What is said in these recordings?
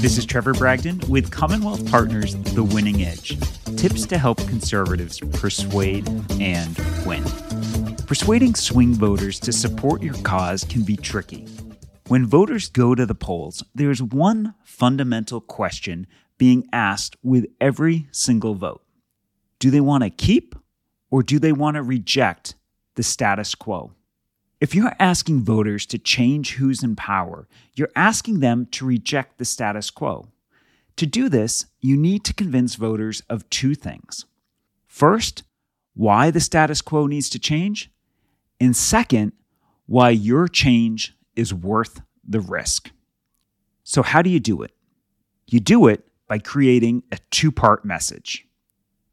This is Trevor Bragdon with Commonwealth Partners The Winning Edge tips to help conservatives persuade and win. Persuading swing voters to support your cause can be tricky. When voters go to the polls, there's one fundamental question being asked with every single vote Do they want to keep or do they want to reject the status quo? If you're asking voters to change who's in power, you're asking them to reject the status quo. To do this, you need to convince voters of two things. First, why the status quo needs to change, and second, why your change is worth the risk. So, how do you do it? You do it by creating a two part message.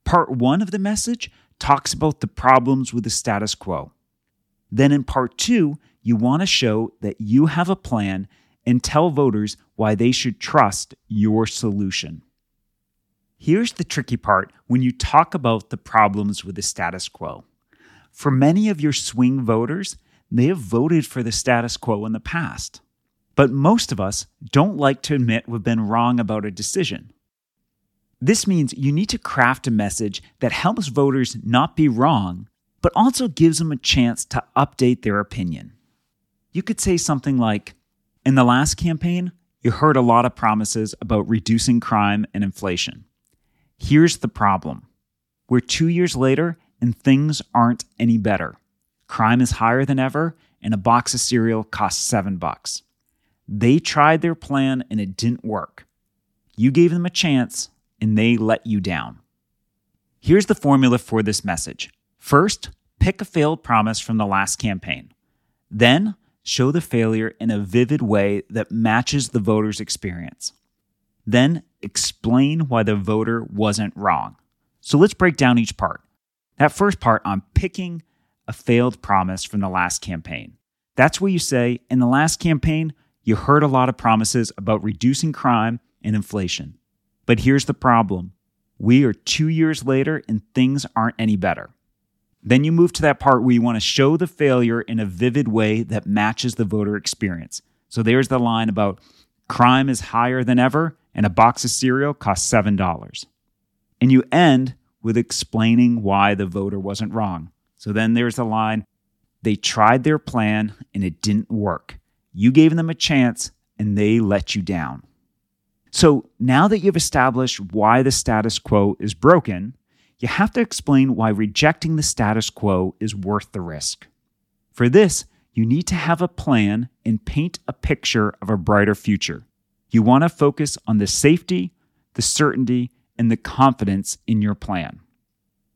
Part one of the message talks about the problems with the status quo. Then in part two, you want to show that you have a plan and tell voters why they should trust your solution. Here's the tricky part when you talk about the problems with the status quo. For many of your swing voters, they have voted for the status quo in the past. But most of us don't like to admit we've been wrong about a decision. This means you need to craft a message that helps voters not be wrong, but also gives them a chance to update their opinion. You could say something like In the last campaign, you heard a lot of promises about reducing crime and inflation. Here's the problem we're two years later and things aren't any better. Crime is higher than ever, and a box of cereal costs seven bucks. They tried their plan and it didn't work. You gave them a chance and they let you down. Here's the formula for this message First, pick a failed promise from the last campaign. Then, show the failure in a vivid way that matches the voter's experience. Then, explain why the voter wasn't wrong. So let's break down each part. That first part on picking a failed promise from the last campaign. That's where you say, in the last campaign, you heard a lot of promises about reducing crime and inflation. But here's the problem we are two years later and things aren't any better. Then you move to that part where you want to show the failure in a vivid way that matches the voter experience. So there's the line about crime is higher than ever and a box of cereal costs $7. And you end with explaining why the voter wasn't wrong. So then there's the line they tried their plan and it didn't work. You gave them a chance and they let you down. So now that you've established why the status quo is broken, you have to explain why rejecting the status quo is worth the risk. For this, you need to have a plan and paint a picture of a brighter future. You want to focus on the safety, the certainty, and the confidence in your plan.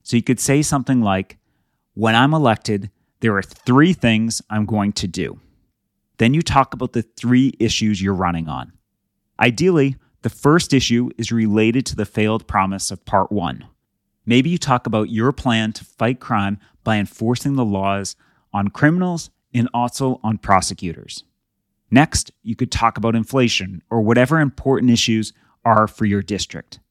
So you could say something like, When I'm elected, there are three things I'm going to do. Then you talk about the three issues you're running on. Ideally, the first issue is related to the failed promise of part one. Maybe you talk about your plan to fight crime by enforcing the laws on criminals and also on prosecutors. Next, you could talk about inflation or whatever important issues are for your district.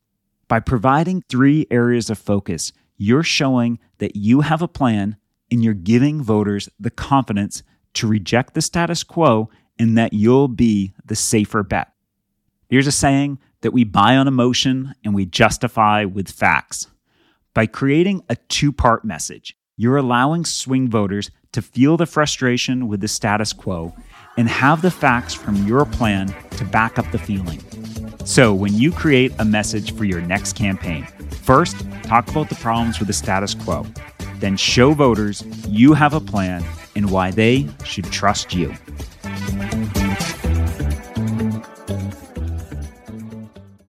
By providing three areas of focus, you're showing that you have a plan and you're giving voters the confidence to reject the status quo and that you'll be the safer bet. Here's a saying that we buy on emotion and we justify with facts. By creating a two part message, you're allowing swing voters to feel the frustration with the status quo and have the facts from your plan to back up the feeling. So, when you create a message for your next campaign, first talk about the problems with the status quo, then show voters you have a plan and why they should trust you.